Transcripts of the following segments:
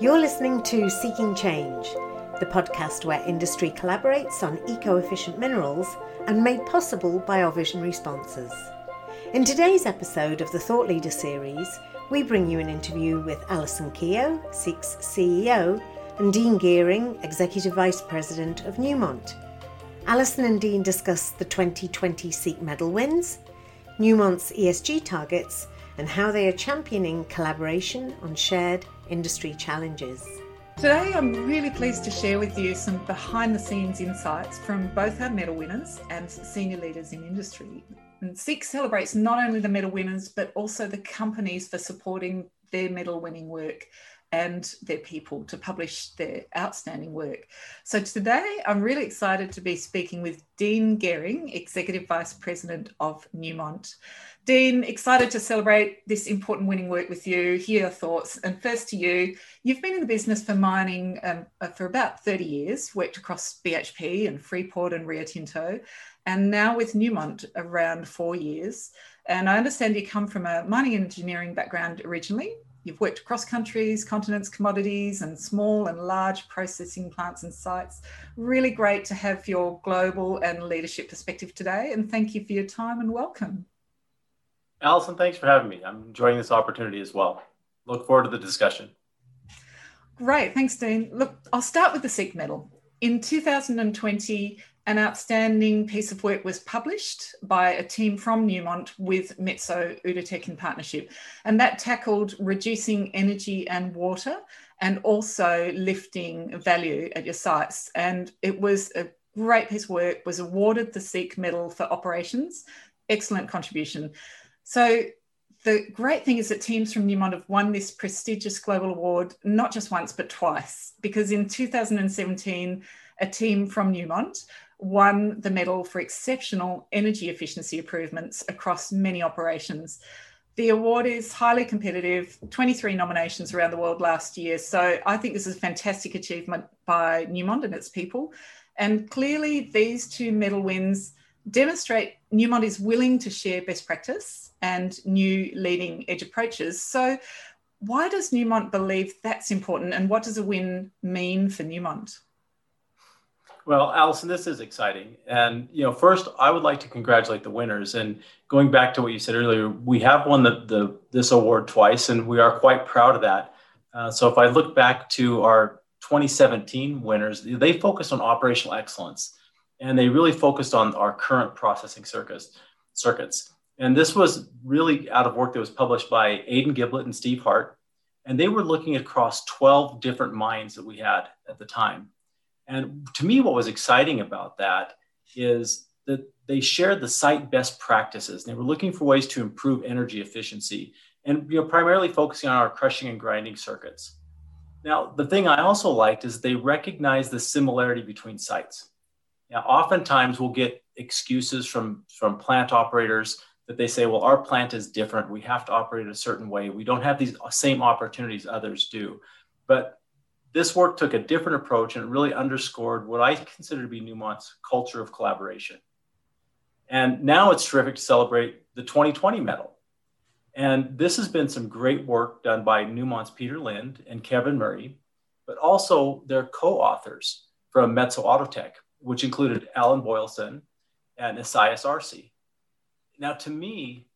You're listening to Seeking Change, the podcast where industry collaborates on eco efficient minerals and made possible by our visionary sponsors. In today's episode of the Thought Leader series, we bring you an interview with Alison Keogh, CEEC's CEO, and Dean Gehring, Executive Vice President of Newmont. Alison and Dean discuss the 2020 CEEC medal wins, Newmont's ESG targets, and how they are championing collaboration on shared industry challenges. Today, I'm really pleased to share with you some behind the scenes insights from both our medal winners and senior leaders in industry. And CEEC celebrates not only the medal winners, but also the companies for supporting their medal winning work and their people to publish their outstanding work. So today I'm really excited to be speaking with Dean Gehring, Executive Vice President of Newmont. Dean, excited to celebrate this important winning work with you, hear your thoughts. And first to you, you've been in the business for mining um, uh, for about 30 years, worked across BHP and Freeport and Rio Tinto, and now with Newmont around four years. And I understand you come from a mining engineering background originally, You've worked across countries, continents, commodities, and small and large processing plants and sites. Really great to have your global and leadership perspective today. And thank you for your time and welcome. Alison, thanks for having me. I'm enjoying this opportunity as well. Look forward to the discussion. Great. Thanks, Dean. Look, I'll start with the CEEC medal. In 2020, an outstanding piece of work was published by a team from Newmont with Metso Outotec in partnership. And that tackled reducing energy and water and also lifting value at your sites. And it was a great piece of work, was awarded the CEEC Medal for Operations. Excellent contribution. So the great thing is that teams from Newmont have won this prestigious global award not just once but twice because in 2017 a team from Newmont won the medal for exceptional energy efficiency improvements across many operations. The award is highly competitive, 23 nominations around the world last year. So I think this is a fantastic achievement by Newmont and its people. And clearly, these two medal wins demonstrate Newmont is willing to share best practice and new leading edge approaches. So, why does Newmont believe that's important, and what does a win mean for Newmont? Well, Alison, this is exciting. And, you know, first, I would like to congratulate the winners. And going back to what you said earlier, we have won the, the this award twice, and we are quite proud of that. Uh, so if I look back to our 2017 winners, they focused on operational excellence, and they really focused on our current processing circuits. circuits. And this was really out of work that was published by Aidan Giblett and Steve Hart. And they were looking across 12 different mines that we had at the time. And to me, what was exciting about that is that they shared the site best practices. They were looking for ways to improve energy efficiency and you know, primarily focusing on our crushing and grinding circuits. Now, the thing I also liked is they recognized the similarity between sites. Now, oftentimes we'll get excuses from, from plant operators that they say, well, our plant is different. We have to operate a certain way. We don't have these same opportunities others do. But this work took a different approach and it really underscored what I consider to be Newmont's culture of collaboration. And now it's terrific to celebrate the 2020 medal. And this has been some great work done by Newmont's Peter Lind and Kevin Murray, but also their co authors from Metso Outotec, which included Alan Boylston and Isaias Arce. Now, to me,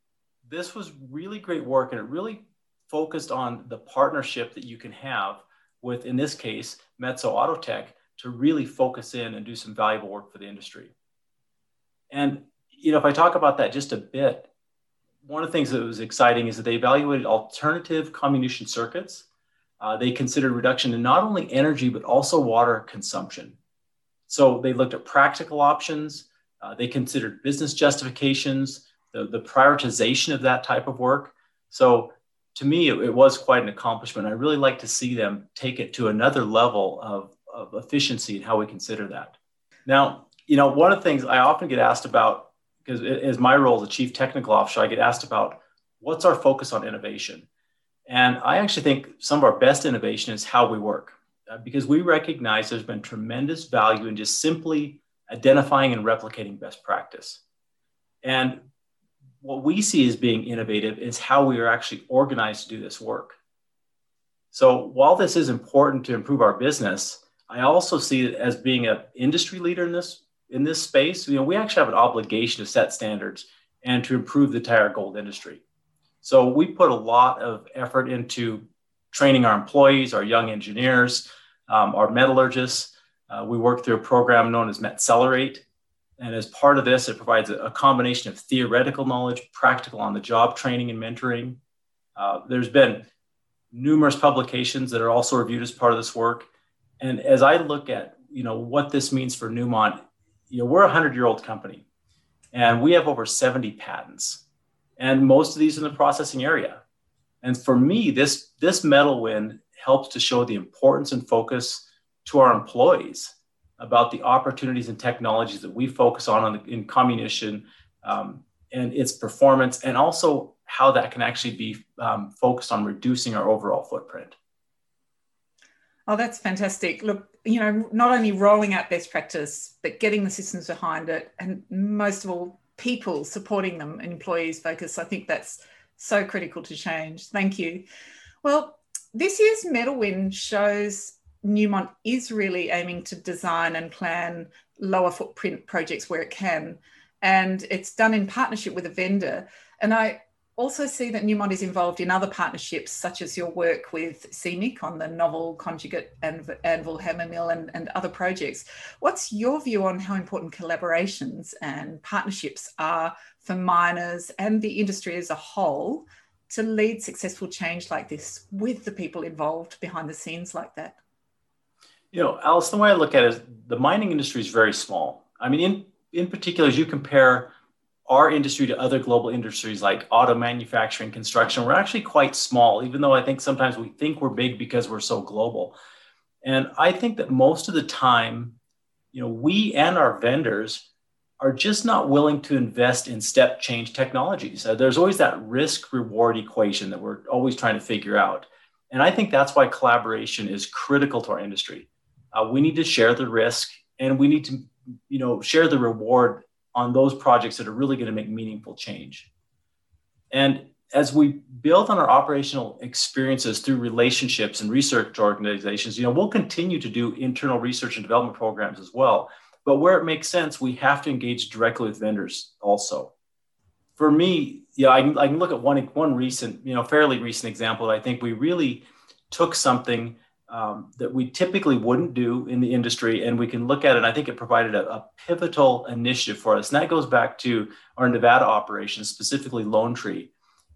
this was really great work and it really focused on the partnership that you can have with, in this case, Metso Outotec to really focus in and do some valuable work for the industry. And you know, if I talk about that just a bit, one of the things that was exciting is that they evaluated alternative comminution circuits. Uh, they considered reduction in not only energy but also water consumption. So they looked at practical options. Uh, they considered business justifications, the, the prioritization of that type of work. So to me, it, it, was quite an accomplishment. I really like to see them take it to another level of, of efficiency and how we consider that. Now, you know, one of the things I often get asked about, because as my role as a chief technical officer, I get asked about what's our focus on innovation. And I actually think some of our best innovation is how we work, uh, because we recognize there's been tremendous value in just simply identifying and replicating best practice. And what we see as being innovative is how we are actually organized to do this work. So while this is important to improve our business, I also see it as being an industry leader in this in this space. You know, we actually have an obligation to set standards and to improve the entire gold industry. So we put a lot of effort into training our employees, our young engineers, um, our metallurgists. Uh, we work through a program known as Metcelerate. And as part of this, it provides a, combination of theoretical knowledge, practical on the job training and mentoring. Uh, there's been numerous publications that are also reviewed as part of this work. And as I look at, you know, what this means for Newmont, you know, we're a hundred year old company and we have over 70 patents and most of these in the processing area. And for me, this, this metal win helps to show the importance and focus to our employees about the opportunities and technologies that we focus on, on the, in comminution um, and its performance and also how that can actually be um, focused on reducing our overall footprint. Oh, that's fantastic. Look, you know, not only rolling out best practice, but getting the systems behind it, and most of all, people supporting them and employees focus. I think that's so critical to change. Thank you. Well, this year's medal win shows Newmont is really aiming to design and plan lower footprint projects where it can. And it's done in partnership with a vendor. And I also see that Newmont is involved in other partnerships, such as your work with CMIC on the novel conjugate and anvil hammer mill and, and other projects. What's your view on how important collaborations and partnerships are for miners and the industry as a whole to lead successful change like this with the people involved behind the scenes like that? You know, Alice, the way I look at it is the mining industry is very small. I mean, in, in particular, as you compare our industry to other global industries like auto manufacturing, construction, we're actually quite small, even though I think sometimes we think we're big because we're so global. And I think that most of the time, you know, we and our vendors are just not willing to invest in step change technologies. There's always that risk reward equation that we're always trying to figure out. And I think that's why collaboration is critical to our industry. Uh, we need to share the risk and we need to, you know, share the reward on those projects that are really going to make meaningful change. And as we build on our operational experiences through relationships and research organizations, you know, we'll continue to do internal research and development programs as well. But where it makes sense, we have to engage directly with vendors also. For me, yeah, I I can look at one, one recent, you know, fairly recent example that I think we really took something um, that we typically wouldn't do in the industry. And we can look at it. I think it provided a, a, pivotal initiative for us. And that goes back to our Nevada operations, specifically Lone Tree.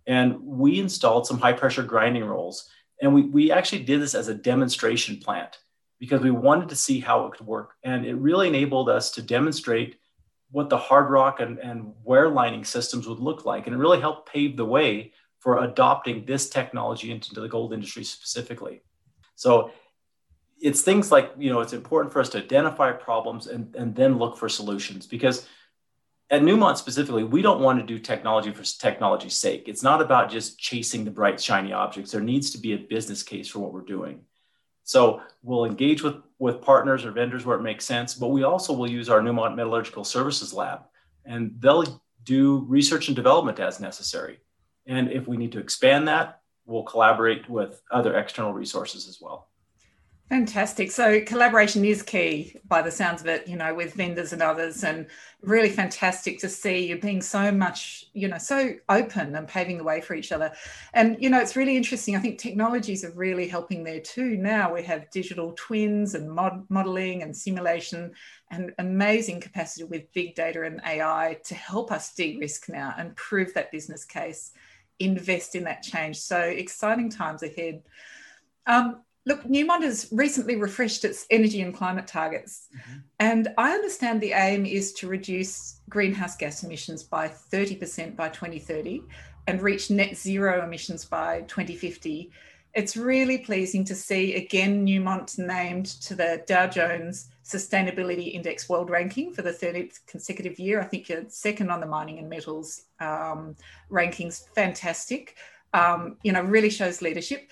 And we installed some high pressure grinding rolls. And we, we actually did this as a demonstration plant because we wanted to see how it could work. And it really enabled us to demonstrate what the hard rock and, and wear lining systems would look like. And it really helped pave the way for adopting this technology into the gold industry specifically. So it's things like, you know, it's important for us to identify problems and, and then look for solutions because at Newmont specifically, we don't want to do technology for technology's sake. It's not about just chasing the bright, shiny objects. There needs to be a business case for what we're doing. So we'll engage with, with partners or vendors where it makes sense, but we also will use our Newmont Metallurgical Services Lab, and they'll do research and development as necessary. And if we need to expand that, we'll collaborate with other external resources as well. Fantastic. So collaboration is key by the sounds of it, you know, with vendors and others and really fantastic to see you being so much, you know, so open and paving the way for each other. And, you know, it's really interesting. I think technologies are really helping there too. Now we have digital twins and mod- modeling and simulation and amazing capacity with big data and AI to help us de-risk now and prove that business case invest in that change. So exciting times ahead. Um, look, Newmont has recently refreshed its energy and climate targets. Mm-hmm. And I understand the aim is to reduce greenhouse gas emissions by 30% by 2030 and reach net zero emissions by 2050. It's really pleasing to see again Newmont named to the Dow Jones Sustainability Index World Ranking for the 30th consecutive year. I think you're second on the mining and metals um, rankings. Fantastic. Um, you know, really shows leadership.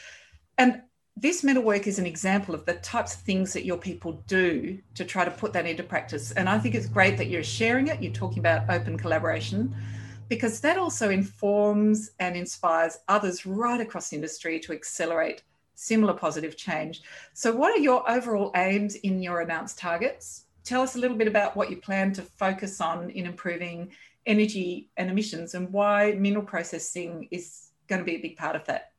And this metal work is an example of the types of things that your people do to try to put that into practice. And I think it's great that you're sharing it. You're talking about open collaboration because that also informs and inspires others right across industry to accelerate similar positive change. So, what are your overall aims in your announced targets? Tell us a little bit about what you plan to focus on in improving energy and emissions and why mineral processing is going to be a big part of that.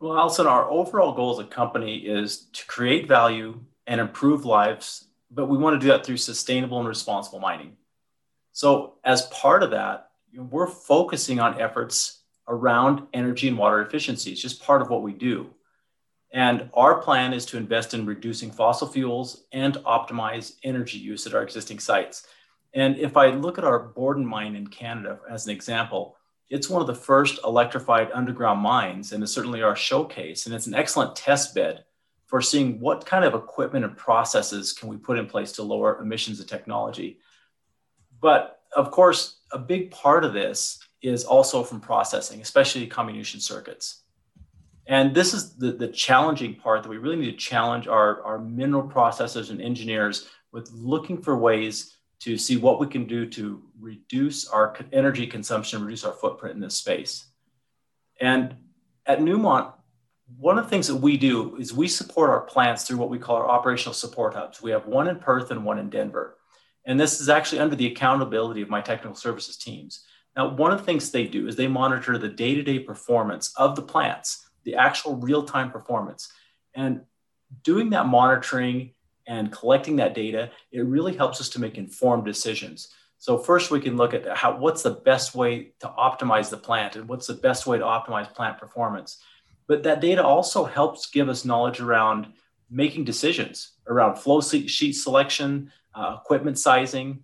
Well, Alison, our overall goal as a company is to create value and improve lives, but we want to do that through sustainable and responsible mining. So, as part of that, we're focusing on efforts around energy and water efficiency. It's just part of what we do. And our plan is to invest in reducing fossil fuels and optimize energy use at our existing sites. And if I look at our Borden mine in Canada as an example, it's one of the first electrified underground mines and is certainly our showcase. And it's an excellent test bed for seeing what kind of equipment and processes can we put in place to lower emissions and technology. But of course, a big part of this is also from processing, especially comminution circuits. And this is the, the challenging part that we really need to challenge our, our mineral processors and engineers with looking for ways to see what we can do to reduce our energy consumption, reduce our footprint in this space. And at Newmont, one of the things that we do is we support our plants through what we call our operational support hubs. We have one in Perth and one in Denver. And this is actually under the accountability of my technical services teams. Now, one of the things they do is they monitor the day to day performance of the plants, the actual real time performance. And doing that monitoring and collecting that data, it really helps us to make informed decisions. So first we can look at how what's the best way to optimize the plant and what's the best way to optimize plant performance. But that data also helps give us knowledge around making decisions around flow sheet selection, uh, equipment sizing.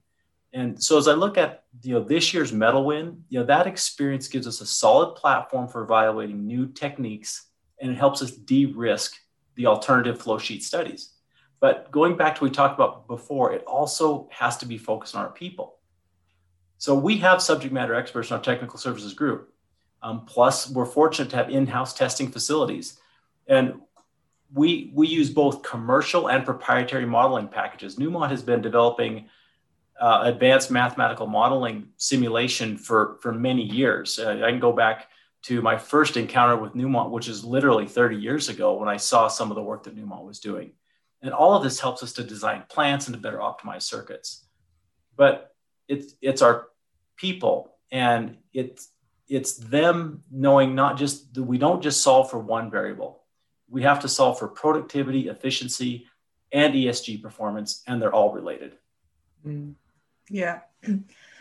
And so as I look at you know this year's medal win, you know that experience gives us a solid platform for evaluating new techniques and it helps us de-risk the alternative flow sheet studies. But going back to what we talked about before, it also has to be focused on our people. So we have subject matter experts in our technical services group. Um, plus, we're fortunate to have in-house testing facilities. And we, we use both commercial and proprietary modeling packages. Newmont has been developing uh, advanced mathematical modeling simulation for, for many years. Uh, I can go back to my first encounter with Newmont, which is literally 30 years ago when I saw some of the work that Newmont was doing. And all of this helps us to design plants and to better optimize circuits. But it's, it's our people and it's, it's them knowing not just that we don't just solve for one variable we have to solve for productivity, efficiency, and ESG performance, and they're all related. Mm. Yeah.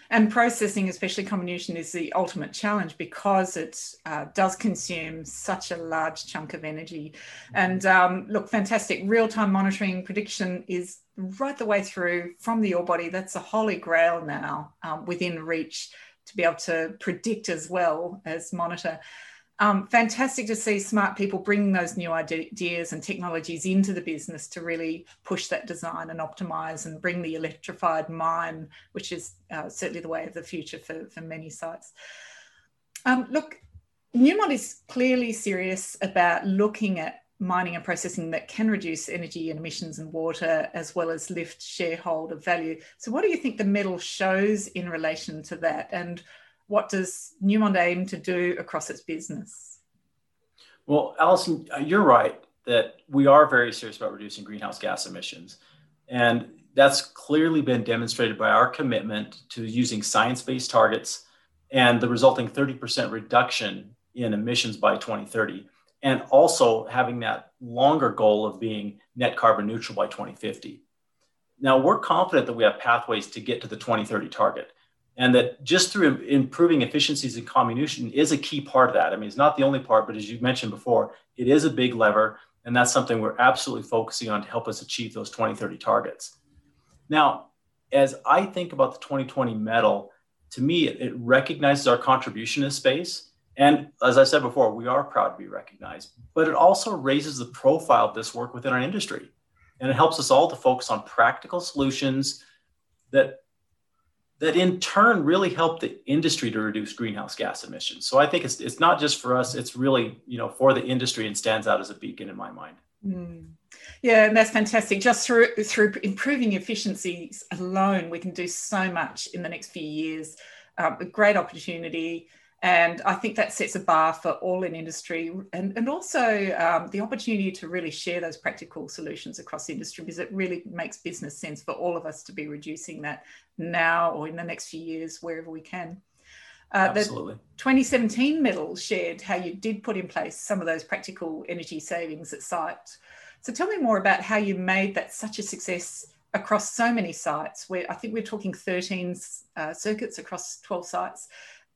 And processing, especially comminution, is the ultimate challenge because it uh, does consume such a large chunk of energy. And um, look, fantastic. Real time monitoring prediction is right the way through from the ore body. That's a holy grail now um, within reach to be able to predict as well as monitor. Um, fantastic to see smart people bringing those new ideas and technologies into the business to really push that design and optimize and bring the electrified mine, which is uh, certainly the way of the future for, for many sites. Um, look, Newmont is clearly serious about looking at mining and processing that can reduce energy and emissions and water as well as lift shareholder value. So, what do you think the medal shows in relation to that? And what does Newmont aim to do across its business? Well, Alison, uh, you're right that we are very serious about reducing greenhouse gas emissions. And that's clearly been demonstrated by our commitment to using science based targets and the resulting 30% reduction in emissions by 2030, and also having that longer goal of being net carbon neutral by 2050. Now, we're confident that we have pathways to get to the 2030 target and that just through improving efficiencies in comminution is a key part of that. I mean, it's not the only part, but as you mentioned before, it is a big lever, and that's something we're absolutely focusing on to help us achieve those 2030 targets. Now, as I think about the 2020 medal, to me, it, it recognizes our contribution in space. And as I said before, we are proud to be recognized, but it also raises the profile of this work within our industry. And it helps us all to focus on practical solutions that that in turn really help the industry to reduce greenhouse gas emissions. So I think it's it's not just for us; it's really you know for the industry and stands out as a beacon in my mind. Mm. Yeah, and that's fantastic. Just through through improving efficiencies alone, we can do so much in the next few years. Um, a great opportunity. And I think that sets a bar for all in industry and, and also um, the opportunity to really share those practical solutions across industry because it really makes business sense for all of us to be reducing that now or in the next few years, wherever we can. Uh, Absolutely. The 2017 medal shared how you did put in place some of those practical energy savings at site. So tell me more about how you made that such a success across so many sites. Where I think we're talking 13 uh, circuits across 12 sites,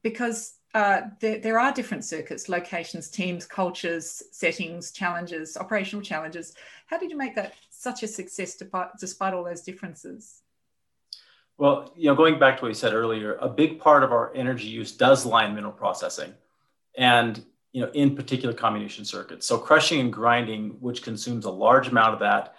because uh, there, there, are different circuits, locations, teams, cultures, settings, challenges, operational challenges. How did you make that such a success despite, despite all those differences? Well, you know, going back to what you said earlier, a big part of our energy use does lie in mineral processing, and you know, in particular comminution circuits. So crushing and grinding, which consumes a large amount of that,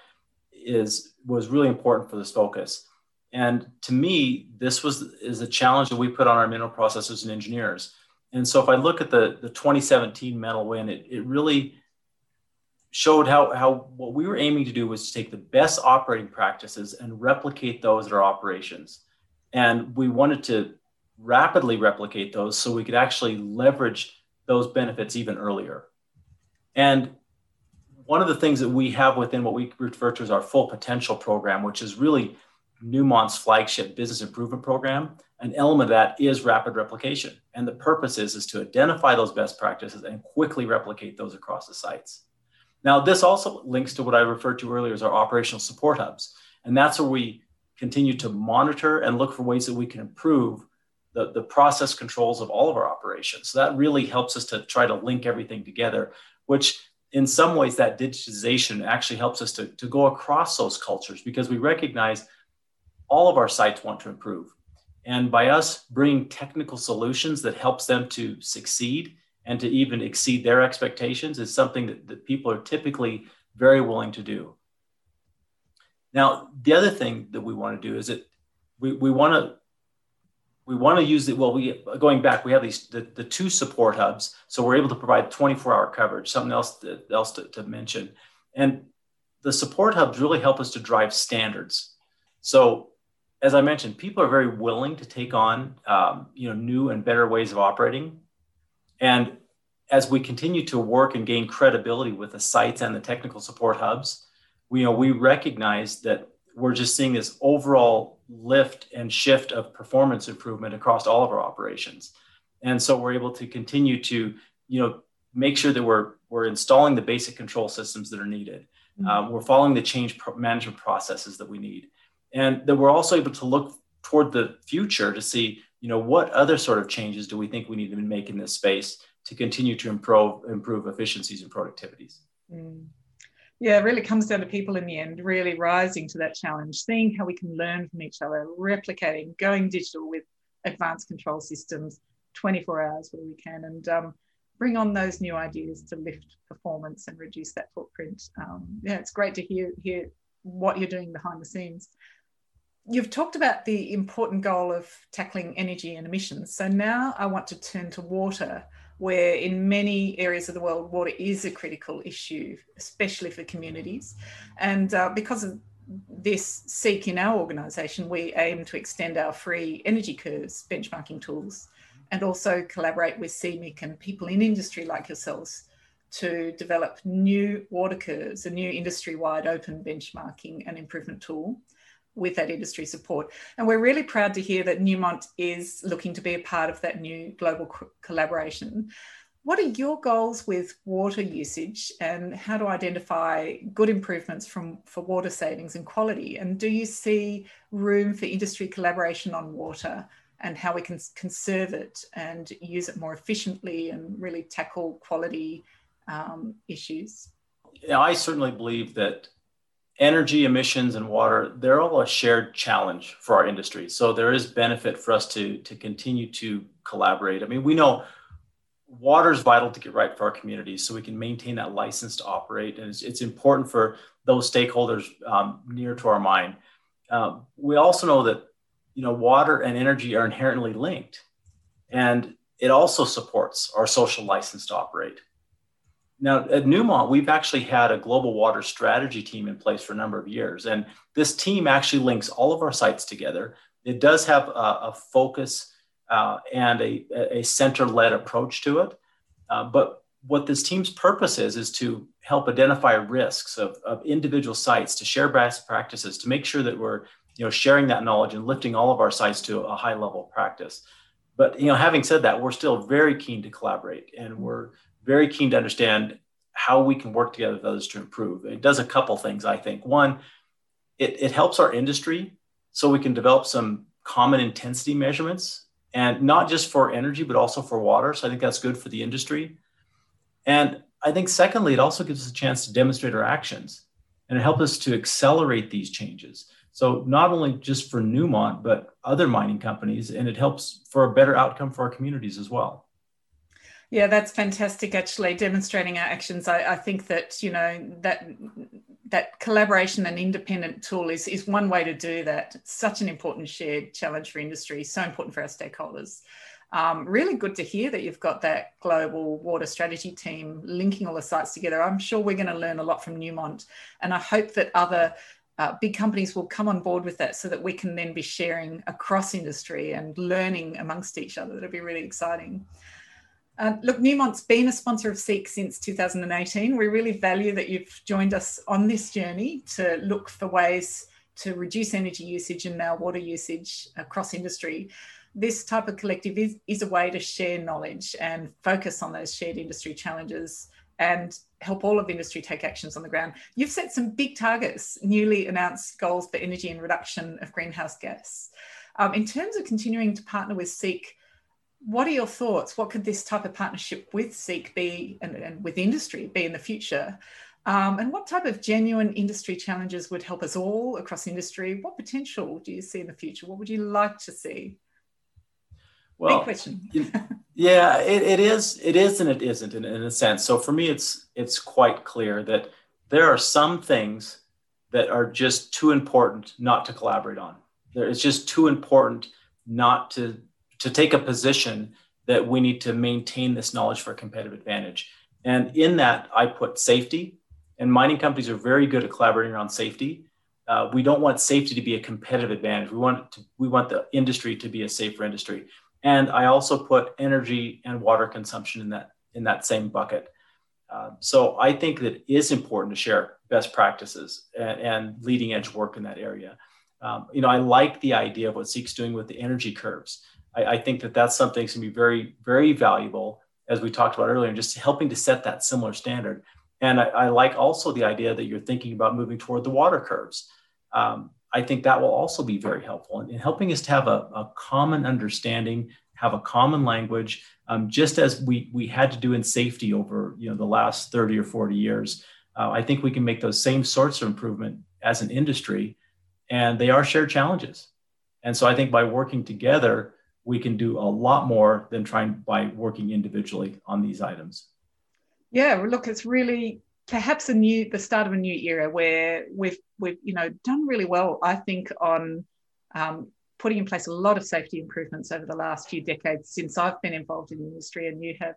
is was really important for this focus. And to me, this was is a challenge that we put on our mineral processors and engineers. And so if I look at the, the 2017 medal win, it, it really showed how, how what we were aiming to do was to take the best operating practices and replicate those at our operations. And we wanted to rapidly replicate those so we could actually leverage those benefits even earlier. And one of the things that we have within what we refer to as our full potential program, which is really Newmont's flagship business improvement program, an element of that is rapid replication. And the purpose is, is to identify those best practices and quickly replicate those across the sites. Now, this also links to what I referred to earlier as our operational support hubs. And that's where we continue to monitor and look for ways that we can improve the, the process controls of all of our operations. So that really helps us to try to link everything together, which in some ways that digitization actually helps us to, to go across those cultures because we recognize all of our sites want to improve. And by us bringing technical solutions that helps them to succeed and to even exceed their expectations is something that, that people are typically very willing to do. Now, the other thing that we want to do is that we, we want to we want to use it. Well, we going back, we have these the, the two support hubs, so we're able to provide 24 hour coverage. Something else to, else to, to mention, and the support hubs really help us to drive standards. So as I mentioned, people are very willing to take on um, you know new and better ways of operating, and as we continue to work and gain credibility with the sites and the technical support hubs, we you know we recognize that we're just seeing this overall lift and shift of performance improvement across all of our operations, and so we're able to continue to you know make sure that we're we're installing the basic control systems that are needed. Mm-hmm. Um, we're following the change pro- management processes that we need and that we're also able to look toward the future to see you know what other sort of changes do we think we need to make in this space to continue to improve improve efficiencies and productivities. Mm. yeah it really comes down to people in the end really rising to that challenge seeing how we can learn from each other replicating going digital with advanced control systems 24 hours where we can and um, bring on those new ideas to lift performance and reduce that footprint. Um, yeah it's great to hear hear what you're doing behind the scenes you've talked about the important goal of tackling energy and emissions. So now I want to turn to water, where in many areas of the world, water is a critical issue, especially for communities. And uh, because of this CEEC in our organisation, we aim to extend our free energy curves benchmarking tools and also collaborate with CEMIC and people in industry like yourselves to develop new water curves, a new industry wide open benchmarking and improvement tool with that industry support. And we're really proud to hear that Newmont is looking to be a part of that new global co- collaboration. What are your goals with water usage and how to identify good improvements from, for water savings and quality? And do you see room for industry collaboration on water and how we can conserve it and use it more efficiently and really tackle quality um, issues? I certainly believe that energy emissions and water they're all a shared challenge for our industry. So there is benefit for us to to continue to collaborate. I mean we know water is vital to get right for our communities so we can maintain that license to operate and it's, it's important for those stakeholders um, near to our mind. Um, we also know that you know water and energy are inherently linked and it also supports our social license to operate now, at Newmont, we've actually had a global water strategy team in place for a number of years. And this team actually links all of our sites together. It does have a, a focus uh, and a, a center led approach to it. Uh, but what this team's purpose is, is to help identify risks of, of individual sites, to share best practices, to make sure that we're you know, sharing that knowledge and lifting all of our sites to a high level of practice. But you know, having said that, we're still very keen to collaborate and we're very keen to understand how we can work together with others to improve. It does a couple things, I think. One, it, it helps our industry so we can develop some common intensity measurements and not just for energy, but also for water. So I think that's good for the industry. And I think secondly, it also gives us a chance to demonstrate our actions and it helps us to accelerate these changes. So not only just for Newmont, but other mining companies, and it helps for a better outcome for our communities as well. Yeah, that's fantastic. Actually, demonstrating our actions. I, I think that you know that that collaboration and independent tool is is one way to do that. It's such an important shared challenge for industry. So important for our stakeholders. Um, really good to hear that you've got that global water strategy team linking all the sites together. I'm sure we're going to learn a lot from Newmont, and I hope that other uh, big companies will come on board with that so that we can then be sharing across industry and learning amongst each other. That'll be really exciting. Uh, look, Newmont's been a sponsor of CEEC since 2018. We really value that you've joined us on this journey to look for ways to reduce energy usage and now water usage across industry. This type of collective is, is a way to share knowledge and focus on those shared industry challenges and help all of industry take actions on the ground. You've set some big targets, newly announced goals for energy and reduction of greenhouse gas. Um, in terms of continuing to partner with CEEC, what are your thoughts? What could this type of partnership with CEEC be and, and with industry be in the future? Um, and what type of genuine industry challenges would help us all across industry? What potential do you see in the future? What would you like to see? Well, Big question. yeah, it, it is. It is, and it isn't in, in a sense. So for me, it's it's quite clear that there are some things that are just too important not to collaborate on. There, it's just too important not to to take a position that we need to maintain this knowledge for competitive advantage. And in that, I put safety. And mining companies are very good at collaborating around safety. Uh, we don't want safety to be a competitive advantage. We want to, we want the industry to be a safer industry. And I also put energy and water consumption in that in that same bucket. Uh, so I think that it is important to share best practices and, and leading edge work in that area. Um, you know, I like the idea of what CEEC's doing with the energy curves. I, I think that that's something that's going to be very, very valuable, as we talked about earlier, and just helping to set that similar standard. And I, I like also the idea that you're thinking about moving toward the water curves. Um, I think that will also be very helpful in, in helping us to have a, a, common understanding, have a common language, um, just as we, we had to do in safety over you know, the last 30 or 40 years. Uh, I think we can make those same sorts of improvement as an industry, and they are shared challenges. And so I think by working together, we can do a lot more than trying by working individually on these items. Yeah, look, it's really perhaps a new the start of a new era where we've we've you know done really well i think on um, putting in place a lot of safety improvements over the last few decades since i've been involved in the industry and you have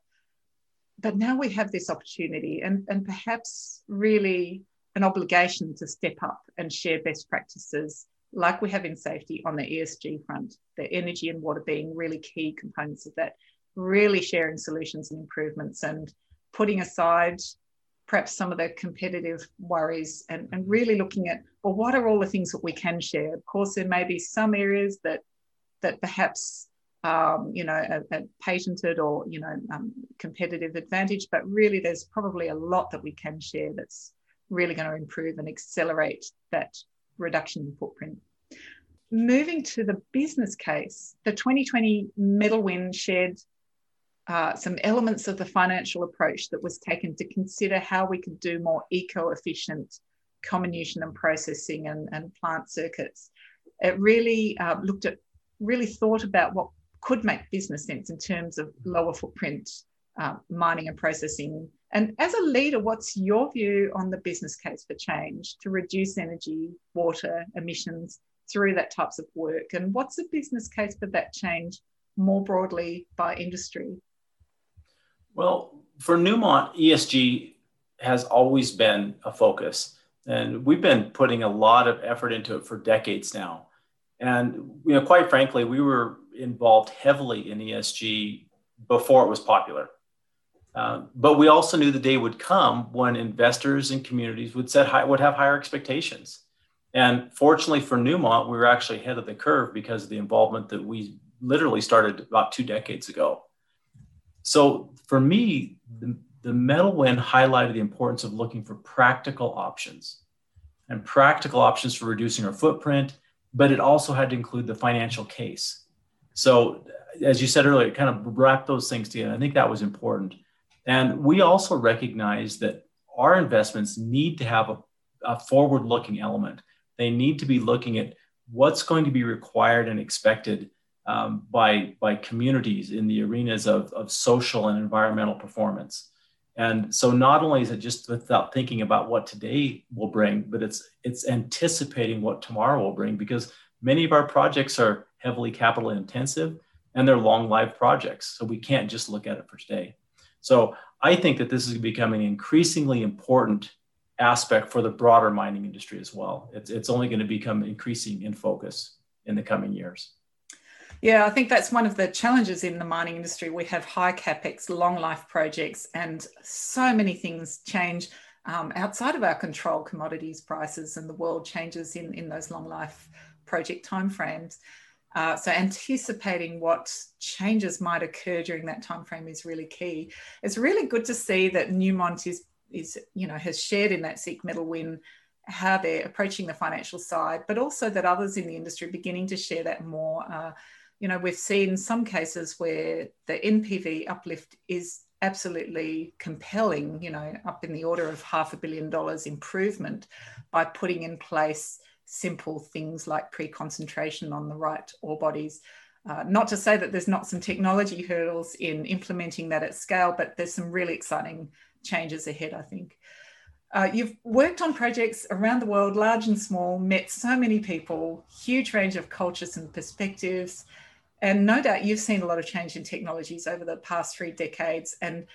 but now we have this opportunity and and perhaps really an obligation to step up and share best practices like we have in safety on the esg front the energy and water being really key components of that really sharing solutions and improvements and putting aside perhaps some of the competitive worries and, and really looking at well what are all the things that we can share? Of course there may be some areas that that perhaps um, you know a, a, patented or you know um, competitive advantage but really there's probably a lot that we can share that's really going to improve and accelerate that reduction in footprint moving to the business case the 2020 medal win shared uh, some elements of the financial approach that was taken to consider how we could do more eco-efficient comminution and processing and, and plant circuits. It really uh, looked at, really thought about what could make business sense in terms of lower footprint uh, mining and processing. And as a leader, what's your view on the business case for change to reduce energy, water emissions through that types of work? And what's the business case for that change more broadly by industry? Well, for Newmont, ESG has always been a focus. And we've been putting a lot of effort into it for decades now. And you know, quite frankly, we were involved heavily in ESG before it was popular. Uh, but we also knew the day would come when investors and communities would set high, would have higher expectations. And fortunately for Newmont, we were actually ahead of the curve because of the involvement that we literally started about two decades ago. So for me, the, the metal win highlighted the importance of looking for practical options and practical options for reducing our footprint, but it also had to include the financial case. So as you said earlier, kind of wrap those things together. I think that was important. And we also recognize that our investments need to have a, a forward looking element. They need to be looking at what's going to be required and expected um, by, by communities in the arenas of, of social and environmental performance. And so not only is it just without thinking about what today will bring, but it's it's anticipating what tomorrow will bring because many of our projects are heavily capital intensive and they're long life projects. So we can't just look at it for today. So I think that this is becoming an increasingly important aspect for the broader mining industry as well. It's, it's only going to become increasing in focus in the coming years. Yeah, I think that's one of the challenges in the mining industry. We have high capex, long life projects, and so many things change um, outside of our control, commodities prices, and the world changes in, in those long life project timeframes. Uh, so anticipating what changes might occur during that timeframe is really key. It's really good to see that Newmont is is you know has shared in that CEEC Metal Win how they're approaching the financial side, but also that others in the industry are beginning to share that more. Uh, you know, we've seen some cases where the NPV uplift is absolutely compelling, you know, up in the order of half a billion dollars improvement by putting in place simple things like pre-concentration on the right ore bodies. Uh, not to say that there's not some technology hurdles in implementing that at scale, but there's some really exciting changes ahead, I think. Uh, you've worked on projects around the world, large and small, met so many people, huge range of cultures and perspectives. And no doubt you've seen a lot of change in technologies over the past three decades and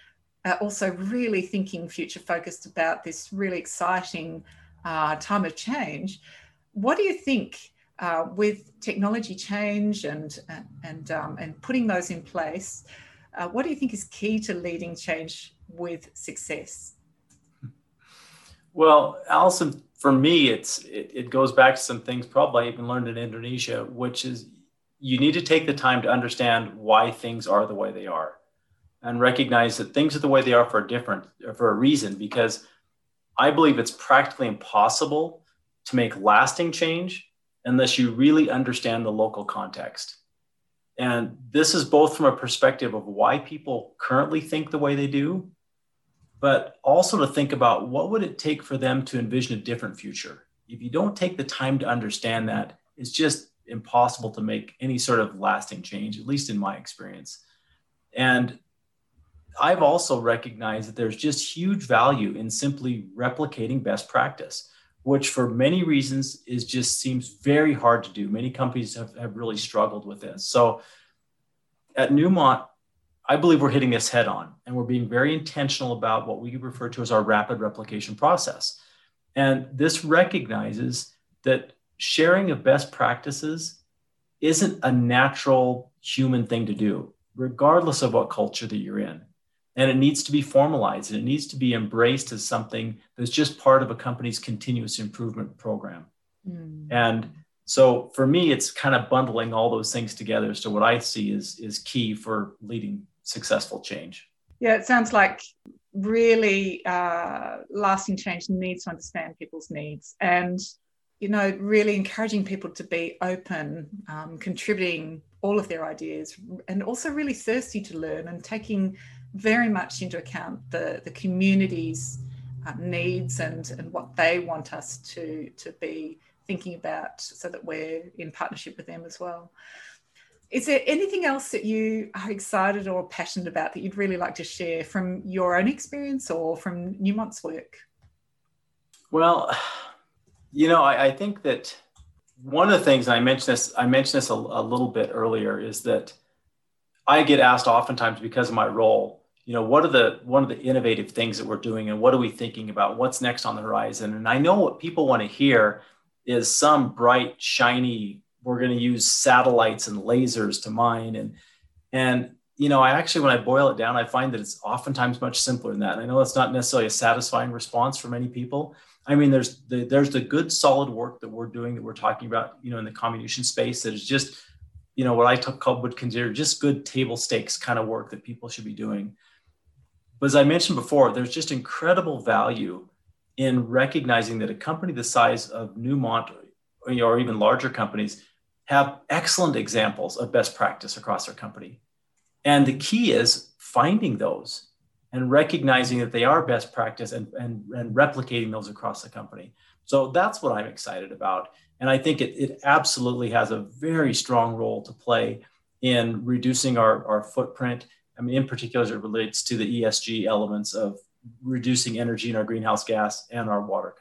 also really thinking future focused about this really exciting uh, time of change. What do you think uh, with technology change and, and, um, and putting those in place? Uh, what do you think is key to leading change with success? Well, Alison, for me, it's it, it goes back to some things probably I even learned in Indonesia, which is you need to take the time to understand why things are the way they are and recognize that things are the way they are for a different for a reason because i believe it's practically impossible to make lasting change unless you really understand the local context. And this is both from a perspective of why people currently think the way they do but also to think about what would it take for them to envision a different future. If you don't take the time to understand that it's just impossible to make any sort of lasting change, at least in my experience. And I've also recognized that there's just huge value in simply replicating best practice, which for many reasons is just seems very hard to do. Many companies have, have really struggled with this. So at Newmont, I believe we're hitting this head on and we're being very intentional about what we refer to as our rapid replication process. And this recognizes that sharing of best practices isn't a natural human thing to do, regardless of what culture that you're in. And it needs to be formalized and it needs to be embraced as something that's just part of a company's continuous improvement program. Mm. And so for me, it's kind of bundling all those things together. So what I see is, is key for leading successful change. Yeah, it sounds like really uh, lasting change needs to understand people's needs. And you know, really encouraging people to be open, um, contributing all of their ideas, and also really thirsty to learn and taking very much into account the, the community's uh, needs and, and what they want us to, to be thinking about so that we're in partnership with them as well. Is there anything else that you are excited or passionate about that you'd really like to share from your own experience or from Newmont's work? Well, you know, I, I, think that one of the things I mentioned this, I mentioned this a, a, little bit earlier, is that I get asked oftentimes because of my role, you know, what are the one of the innovative things that we're doing and what are we thinking about? What's next on the horizon? And I know what people want to hear is some bright, shiny we're going to use satellites and lasers to mine and and you know i actually when i boil it down i find that it's oftentimes much simpler than that and i know that's not necessarily a satisfying response for many people i mean there's the there's the good solid work that we're doing that we're talking about you know in the comminution space that is just you know what i took, would consider just good table stakes kind of work that people should be doing but as i mentioned before there's just incredible value in recognizing that a company the size of newmont or even larger companies have excellent examples of best practice across their company. And the key is finding those and recognizing that they are best practice and, and, and replicating those across the company. So that's what I'm excited about. And I think it, it absolutely has a very strong role to play in reducing our, our footprint. I mean, in particular, as it relates to the ESG elements of reducing energy in our greenhouse gas and our water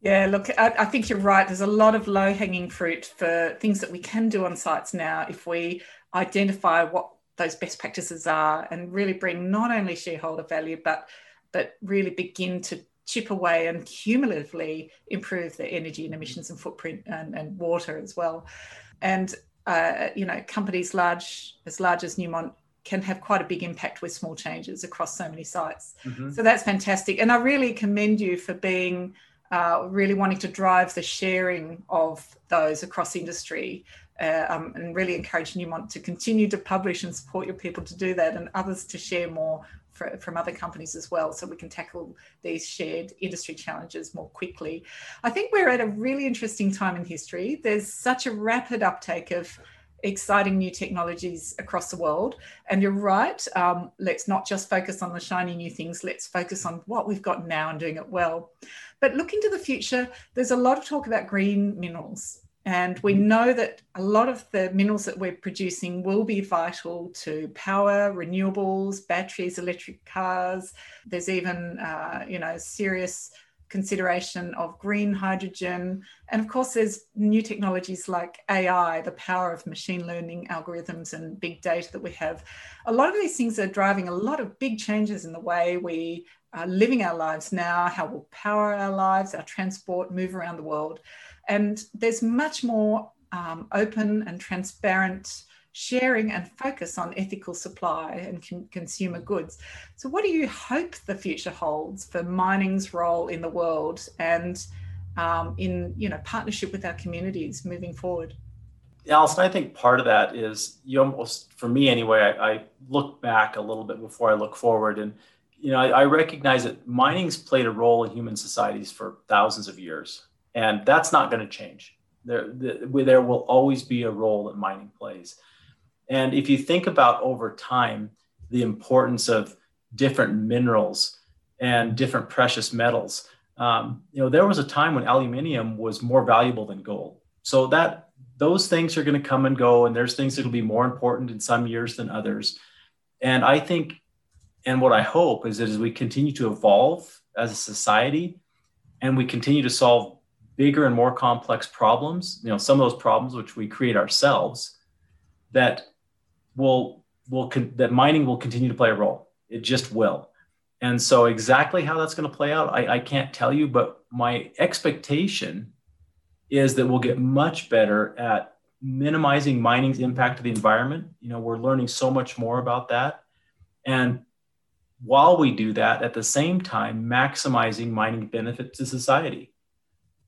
yeah, look, I, I, think you're right. There's a lot of low hanging fruit for things that we can do on sites now if we identify what those best practices are and really bring not only shareholder value, but but really begin to chip away and cumulatively improve the energy and emissions and footprint and, and water as well. And uh, you know, companies large as large as Newmont can have quite a big impact with small changes across so many sites. Mm-hmm. So that's fantastic. And I really commend you for being uh, really wanting to drive the sharing of those across industry uh, um, and really encourage Newmont to continue to publish and support your people to do that and others to share more for, from other companies as well so we can tackle these shared industry challenges more quickly. I think we're at a really interesting time in history. There's such a rapid uptake of exciting new technologies across the world. And you're right, um, let's not just focus on the shiny new things, let's focus on what we've got now and doing it well. But looking to the future, there's a lot of talk about green minerals. And we mm-hmm. know that a lot of the minerals that we're producing will be vital to power, renewables, batteries, electric cars. There's even, uh, you know, serious consideration of green hydrogen. And of course, there's new technologies like AI, the power of machine learning algorithms and big data that we have. A lot of these things are driving a lot of big changes in the way we are living our lives now, how we'll power our lives, our transport, move around the world. And there's much more um, open and transparent sharing and focus on ethical supply and con- consumer goods. So, what do you hope the future holds for mining's role in the world and um, in you know partnership with our communities moving forward? Alison, I think part of that is you almost, for me anyway, I, I look back a little bit before I look forward, and you know I, I recognize that mining's played a role in human societies for thousands of years, and that's not going to change. There, the, there will always be a role that mining plays. And if you think about over time, the importance of different minerals and different precious metals, um, you know, there was a time when aluminium was more valuable than gold. So that those things are going to come and go, and there's things that will be more important in some years than others. And I think, and what I hope is that as we continue to evolve as a society, and we continue to solve bigger and more complex problems, you know, some of those problems which we create ourselves, that will will con- that mining will continue to play a role. It just will. And so exactly how that's going to play out, I, I can't tell you, but my expectation is that we'll get much better at minimizing mining's impact to the environment. You know, we're learning so much more about that. And while we do that, at the same time, maximizing mining benefit to society.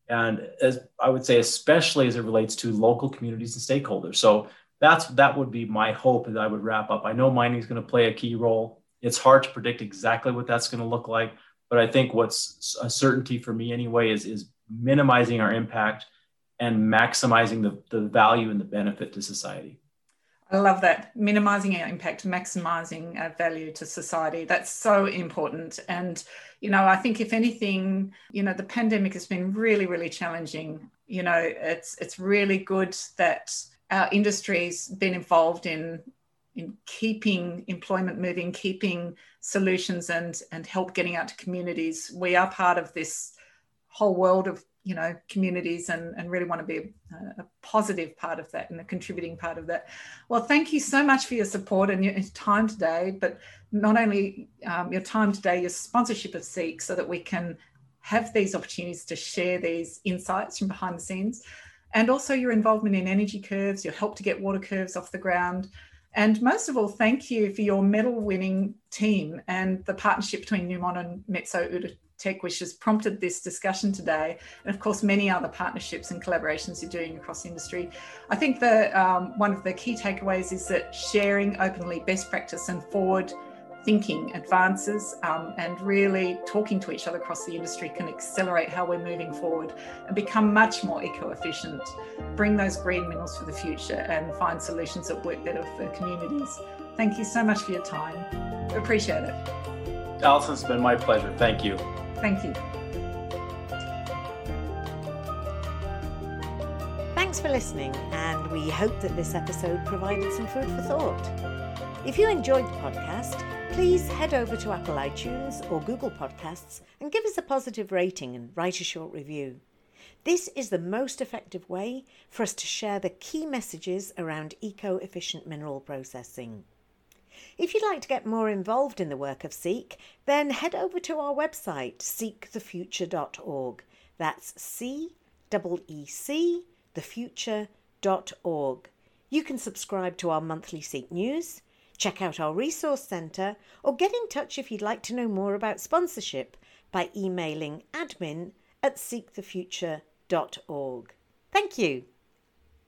And as I would say, especially as it relates to local communities and stakeholders. So that's that would be my hope that I would wrap up. I know mining is going to play a key role. It's hard to predict exactly what that's going to look like, but I think what's a certainty for me anyway is is minimizing our impact and maximizing the, the value and the benefit to society. I love that. Minimizing our impact, maximizing our value to society. That's so important. And, you know, I think if anything, you know, the pandemic has been really, really challenging. You know, it's it's really good that our industry's been involved in in keeping employment moving, keeping solutions and and help getting out to communities. We are part of this whole world of you know communities and, and really want to be a, a, positive part of that and a contributing part of that well thank you so much for your support and your time today but not only um, your time today your sponsorship of CEEC so that we can have these opportunities to share these insights from behind the scenes and also your involvement in energy curves, your help to get water curves off the ground. And most of all, thank you for your medal winning team and the partnership between Newmont and Metso Outotec, which has prompted this discussion today. And of course, many other partnerships and collaborations you're doing across industry. I think the um, one of the key takeaways is that sharing openly best practice and forward thinking advances um, and really talking to each other across the industry can accelerate how we're moving forward and become much more eco-efficient, bring those green minerals for the future and find solutions that work better for communities. Thank you so much for your time. Appreciate it. Alison, it's been my pleasure. Thank you. Thank you. Thanks for listening, and we hope that this episode provided some food for thought. If you enjoyed the podcast, please head over to Apple iTunes or Google Podcasts and give us a positive rating and write a short review. This is the most effective way for us to share the key messages around eco efficient mineral processing. If you'd like to get more involved in the work of CEEC, then head over to our website, ceecthefuture.org. That's C E C, thefuture.org. You can subscribe to our monthly CEEC news Check out our resource centre or get in touch if you'd like to know more about sponsorship by emailing admin at ceecthefuture.org. Thank you.